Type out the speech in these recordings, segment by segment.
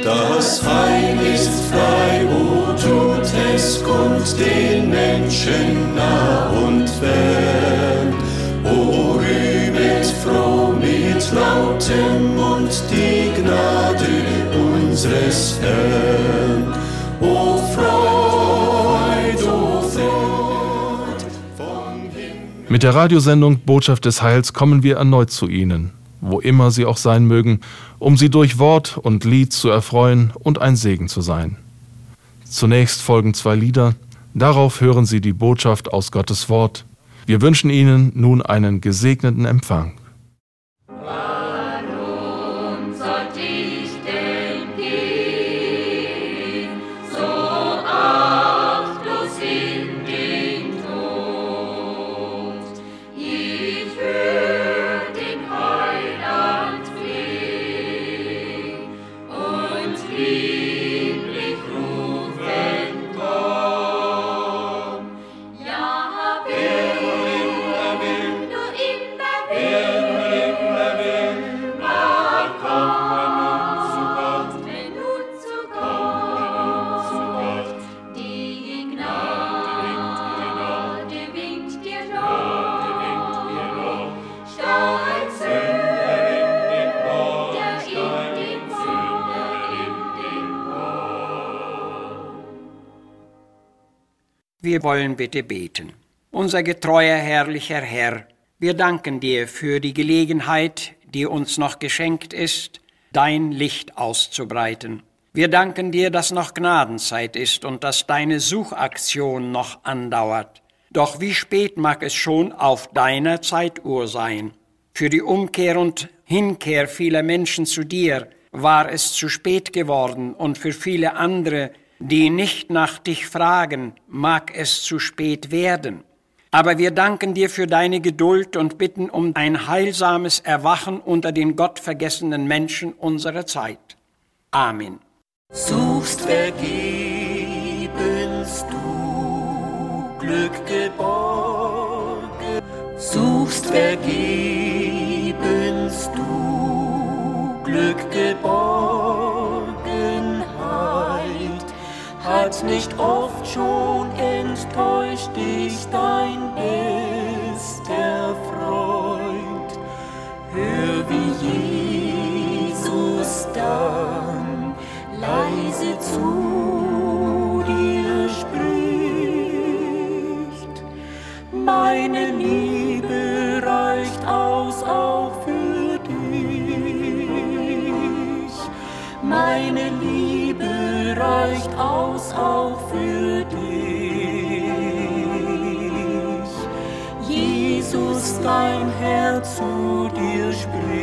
Das Heil ist frei, o tut es kund den Menschen nah und fern. O rühmet froh mit lautem Mund die Gnade unseres Herrn. O Freud, o Freud vom Himmel. Mit der Radiosendung Botschaft des Heils kommen wir erneut zu Ihnen, wo immer Sie auch sein mögen, um Sie durch Wort und Lied zu erfreuen und ein Segen zu sein. Zunächst folgen zwei Lieder, darauf hören Sie die Botschaft aus Gottes Wort. Wir wünschen Ihnen nun einen gesegneten Empfang. Wir wollen bitte beten. Unser getreuer, herrlicher Herr, wir danken dir für die Gelegenheit, die uns noch geschenkt ist, dein Licht auszubreiten. Wir danken dir, dass noch Gnadenzeit ist und dass deine Suchaktion noch andauert. Doch wie spät mag es schon auf deiner Zeituhr sein? Für die Umkehr und Hinkehr vieler Menschen zu dir war es zu spät geworden und für viele andere, die nicht nach dich fragen, mag es zu spät werden. Aber wir danken dir für deine Geduld und bitten um ein heilsames Erwachen unter den gottvergessenen Menschen unserer Zeit. Amen. Suchst vergebens du Glück geborgen, suchst vergebens du Glück geborgenheit, hat nicht oft schon enttäuscht dich dein bester Freund. Hör, wie Jesus dann leise zu dir spricht. Meine Liebe reicht aus auch für dich. Meine Liebe reicht aus auch für dich. Jesus, dein Herz zu dir spricht.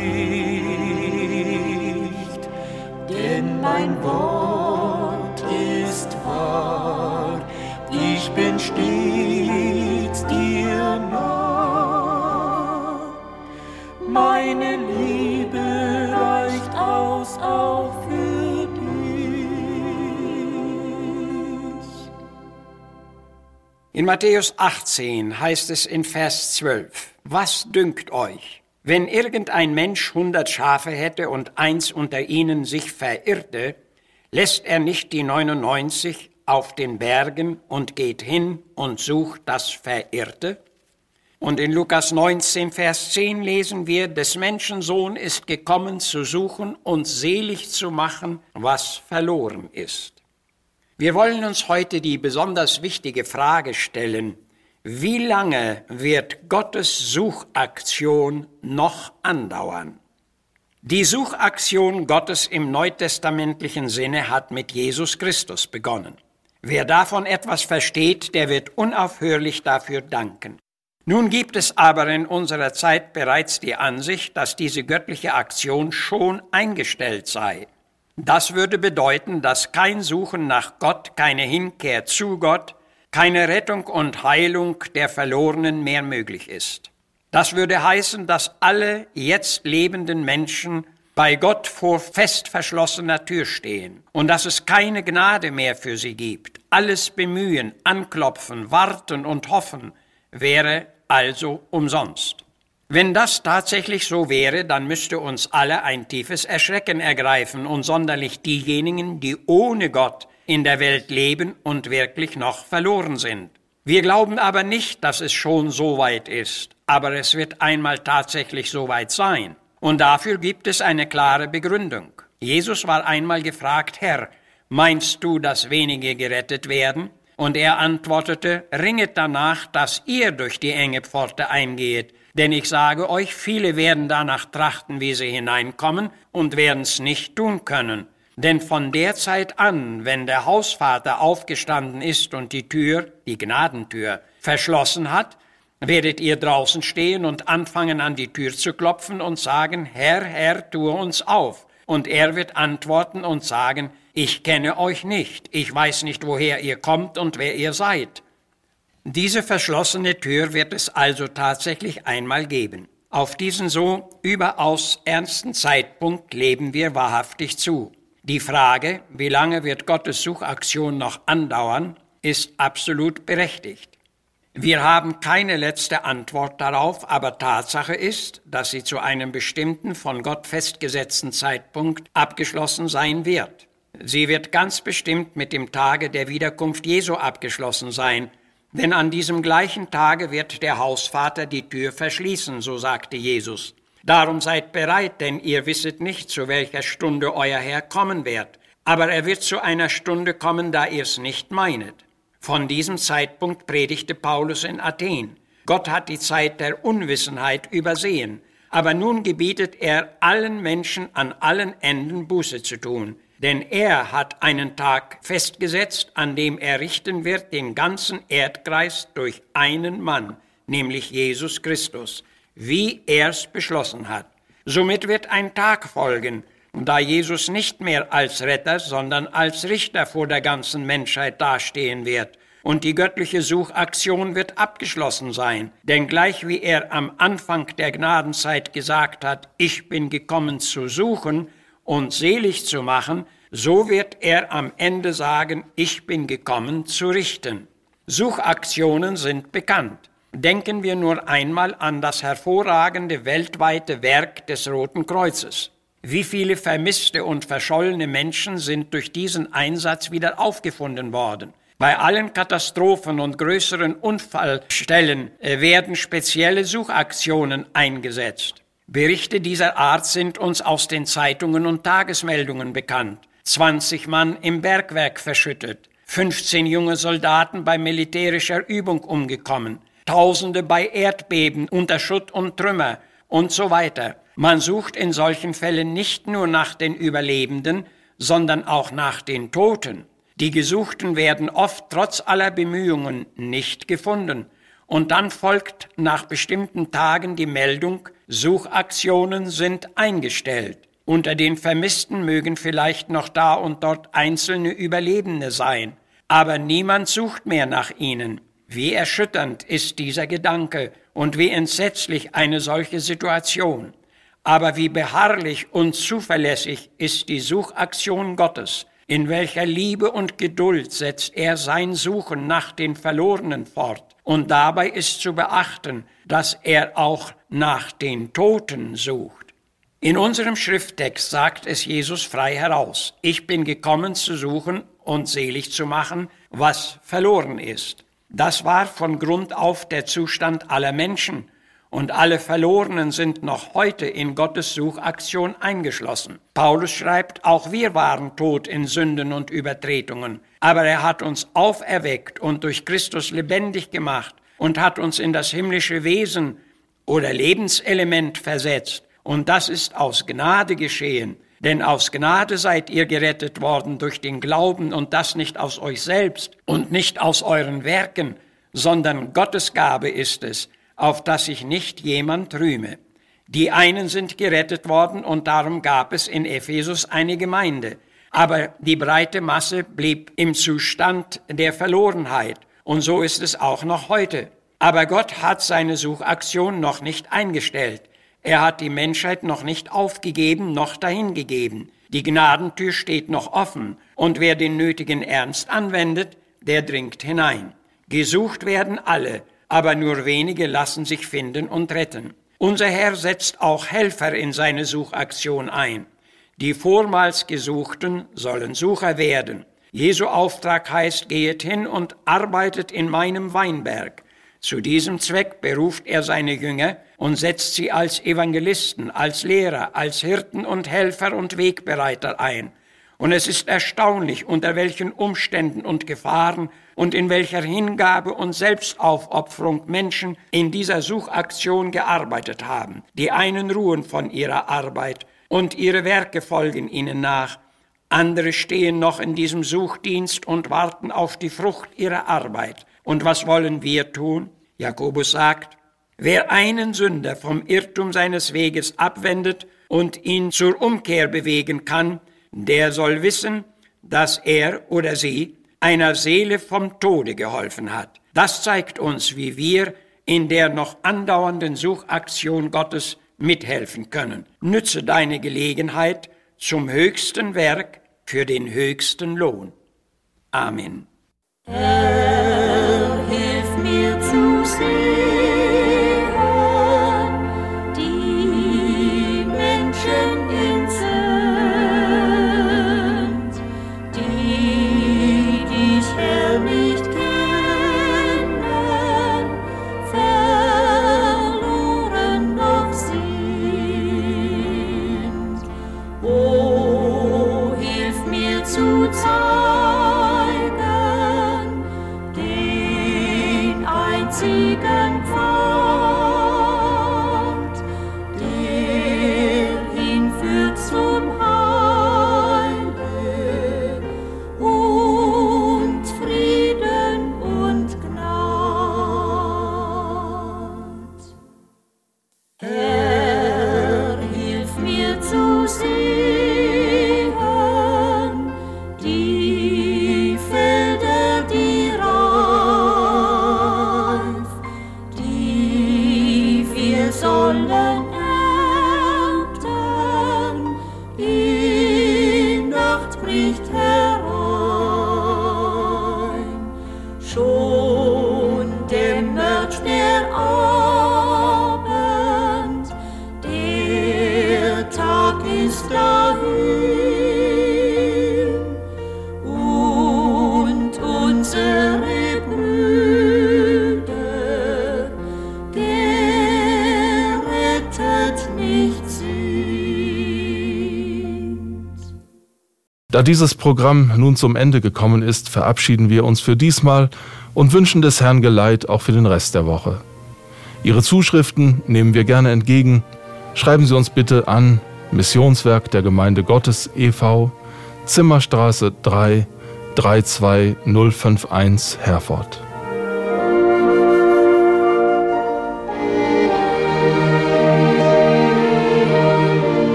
Denn mein Wort ist wahr, ich bin stets dir nah. Meine Liebe In Matthäus 18 heißt es in Vers 12, Was dünkt euch? Wenn irgendein Mensch hundert Schafe hätte und eins unter ihnen sich verirrte, lässt er nicht die 99 auf den Bergen und geht hin und sucht das Verirrte? Und in Lukas 19, Vers 10 lesen wir, des Menschen Sohn ist gekommen zu suchen und selig zu machen, was verloren ist. Wir wollen uns heute die besonders wichtige Frage stellen, wie lange wird Gottes Suchaktion noch andauern? Die Suchaktion Gottes im neutestamentlichen Sinne hat mit Jesus Christus begonnen. Wer davon etwas versteht, der wird unaufhörlich dafür danken. Nun gibt es aber in unserer Zeit bereits die Ansicht, dass diese göttliche Aktion schon eingestellt sei. Das würde bedeuten, dass kein Suchen nach Gott, keine Hinkehr zu Gott, keine Rettung und Heilung der Verlorenen mehr möglich ist. Das würde heißen, dass alle jetzt lebenden Menschen bei Gott vor fest verschlossener Tür stehen und dass es keine Gnade mehr für sie gibt. Alles Bemühen, Anklopfen, Warten und Hoffen wäre also umsonst. Wenn das tatsächlich so wäre, dann müsste uns alle ein tiefes Erschrecken ergreifen und sonderlich diejenigen, die ohne Gott in der Welt leben und wirklich noch verloren sind. Wir glauben aber nicht, dass es schon so weit ist, aber es wird einmal tatsächlich so weit sein. Und dafür gibt es eine klare Begründung. Jesus war einmal gefragt, Herr, meinst du, dass wenige gerettet werden? Und er antwortete, ringet danach, dass ihr durch die enge Pforte eingehet, denn ich sage euch, viele werden danach trachten, wie sie hineinkommen, und werden's nicht tun können. Denn von der Zeit an, wenn der Hausvater aufgestanden ist und die Tür, die Gnadentür, verschlossen hat, werdet ihr draußen stehen und anfangen an die Tür zu klopfen und sagen, Herr, Herr, tue uns auf. Und er wird antworten und sagen, ich kenne euch nicht, ich weiß nicht, woher ihr kommt und wer ihr seid. Diese verschlossene Tür wird es also tatsächlich einmal geben. Auf diesen so überaus ernsten Zeitpunkt leben wir wahrhaftig zu. Die Frage, wie lange wird Gottes Suchaktion noch andauern, ist absolut berechtigt. Wir haben keine letzte Antwort darauf, aber Tatsache ist, dass sie zu einem bestimmten von Gott festgesetzten Zeitpunkt abgeschlossen sein wird. Sie wird ganz bestimmt mit dem Tage der Wiederkunft Jesu abgeschlossen sein, denn an diesem gleichen Tage wird der Hausvater die Tür verschließen, so sagte Jesus. Darum seid bereit, denn ihr wisset nicht, zu welcher Stunde euer Herr kommen wird. Aber er wird zu einer Stunde kommen, da ihr's nicht meinet. Von diesem Zeitpunkt predigte Paulus in Athen. Gott hat die Zeit der Unwissenheit übersehen, aber nun gebietet er allen Menschen an allen Enden Buße zu tun. Denn er hat einen Tag festgesetzt, an dem er richten wird den ganzen Erdkreis durch einen Mann, nämlich Jesus Christus, wie er's beschlossen hat. Somit wird ein Tag folgen, da Jesus nicht mehr als Retter, sondern als Richter vor der ganzen Menschheit dastehen wird. Und die göttliche Suchaktion wird abgeschlossen sein, denn gleich wie er am Anfang der Gnadenzeit gesagt hat, ich bin gekommen zu suchen und selig zu machen, so wird er am Ende sagen, ich bin gekommen zu richten. Suchaktionen sind bekannt. Denken wir nur einmal an das hervorragende weltweite Werk des Roten Kreuzes. Wie viele vermisste und verschollene Menschen sind durch diesen Einsatz wieder aufgefunden worden? Bei allen Katastrophen und größeren Unfallstellen äh, werden spezielle Suchaktionen eingesetzt. Berichte dieser Art sind uns aus den Zeitungen und Tagesmeldungen bekannt. 20 Mann im Bergwerk verschüttet, 15 junge Soldaten bei militärischer Übung umgekommen, Tausende bei Erdbeben unter Schutt und Trümmer und so weiter. Man sucht in solchen Fällen nicht nur nach den Überlebenden, sondern auch nach den Toten. Die Gesuchten werden oft trotz aller Bemühungen nicht gefunden. Und dann folgt nach bestimmten Tagen die Meldung, Suchaktionen sind eingestellt. Unter den Vermissten mögen vielleicht noch da und dort einzelne Überlebende sein, aber niemand sucht mehr nach ihnen. Wie erschütternd ist dieser Gedanke und wie entsetzlich eine solche Situation. Aber wie beharrlich und zuverlässig ist die Suchaktion Gottes, in welcher Liebe und Geduld setzt er sein Suchen nach den Verlorenen fort. Und dabei ist zu beachten, dass er auch nach den Toten sucht. In unserem Schrifttext sagt es Jesus frei heraus, ich bin gekommen zu suchen und selig zu machen, was verloren ist. Das war von Grund auf der Zustand aller Menschen, und alle Verlorenen sind noch heute in Gottes Suchaktion eingeschlossen. Paulus schreibt, auch wir waren tot in Sünden und Übertretungen, aber er hat uns auferweckt und durch Christus lebendig gemacht und hat uns in das himmlische Wesen oder Lebenselement versetzt. Und das ist aus Gnade geschehen. Denn aus Gnade seid ihr gerettet worden durch den Glauben und das nicht aus euch selbst und nicht aus euren Werken, sondern Gottes Gabe ist es, auf dass sich nicht jemand rühme. Die einen sind gerettet worden und darum gab es in Ephesus eine Gemeinde. Aber die breite Masse blieb im Zustand der Verlorenheit. Und so ist es auch noch heute. Aber Gott hat seine Suchaktion noch nicht eingestellt. Er hat die Menschheit noch nicht aufgegeben, noch dahingegeben. Die Gnadentür steht noch offen, und wer den nötigen Ernst anwendet, der dringt hinein. Gesucht werden alle, aber nur wenige lassen sich finden und retten. Unser Herr setzt auch Helfer in seine Suchaktion ein. Die vormals Gesuchten sollen Sucher werden. Jesu Auftrag heißt, gehet hin und arbeitet in meinem Weinberg. Zu diesem Zweck beruft er seine Jünger und setzt sie als Evangelisten, als Lehrer, als Hirten und Helfer und Wegbereiter ein. Und es ist erstaunlich, unter welchen Umständen und Gefahren und in welcher Hingabe und Selbstaufopferung Menschen in dieser Suchaktion gearbeitet haben. Die einen ruhen von ihrer Arbeit und ihre Werke folgen ihnen nach. Andere stehen noch in diesem Suchdienst und warten auf die Frucht ihrer Arbeit. Und was wollen wir tun? Jakobus sagt, wer einen Sünder vom Irrtum seines Weges abwendet und ihn zur Umkehr bewegen kann, der soll wissen, dass er oder sie einer Seele vom Tode geholfen hat. Das zeigt uns, wie wir in der noch andauernden Suchaktion Gottes mithelfen können. Nütze deine Gelegenheit zum höchsten Werk für den höchsten Lohn. Amen. Herr, mich Da dieses Programm nun zum Ende gekommen ist, verabschieden wir uns für diesmal und wünschen des Herrn Geleit auch für den Rest der Woche. Ihre Zuschriften nehmen wir gerne entgegen. Schreiben Sie uns bitte an Missionswerk der Gemeinde Gottes e.V., Zimmerstraße 3, 32051 Herford.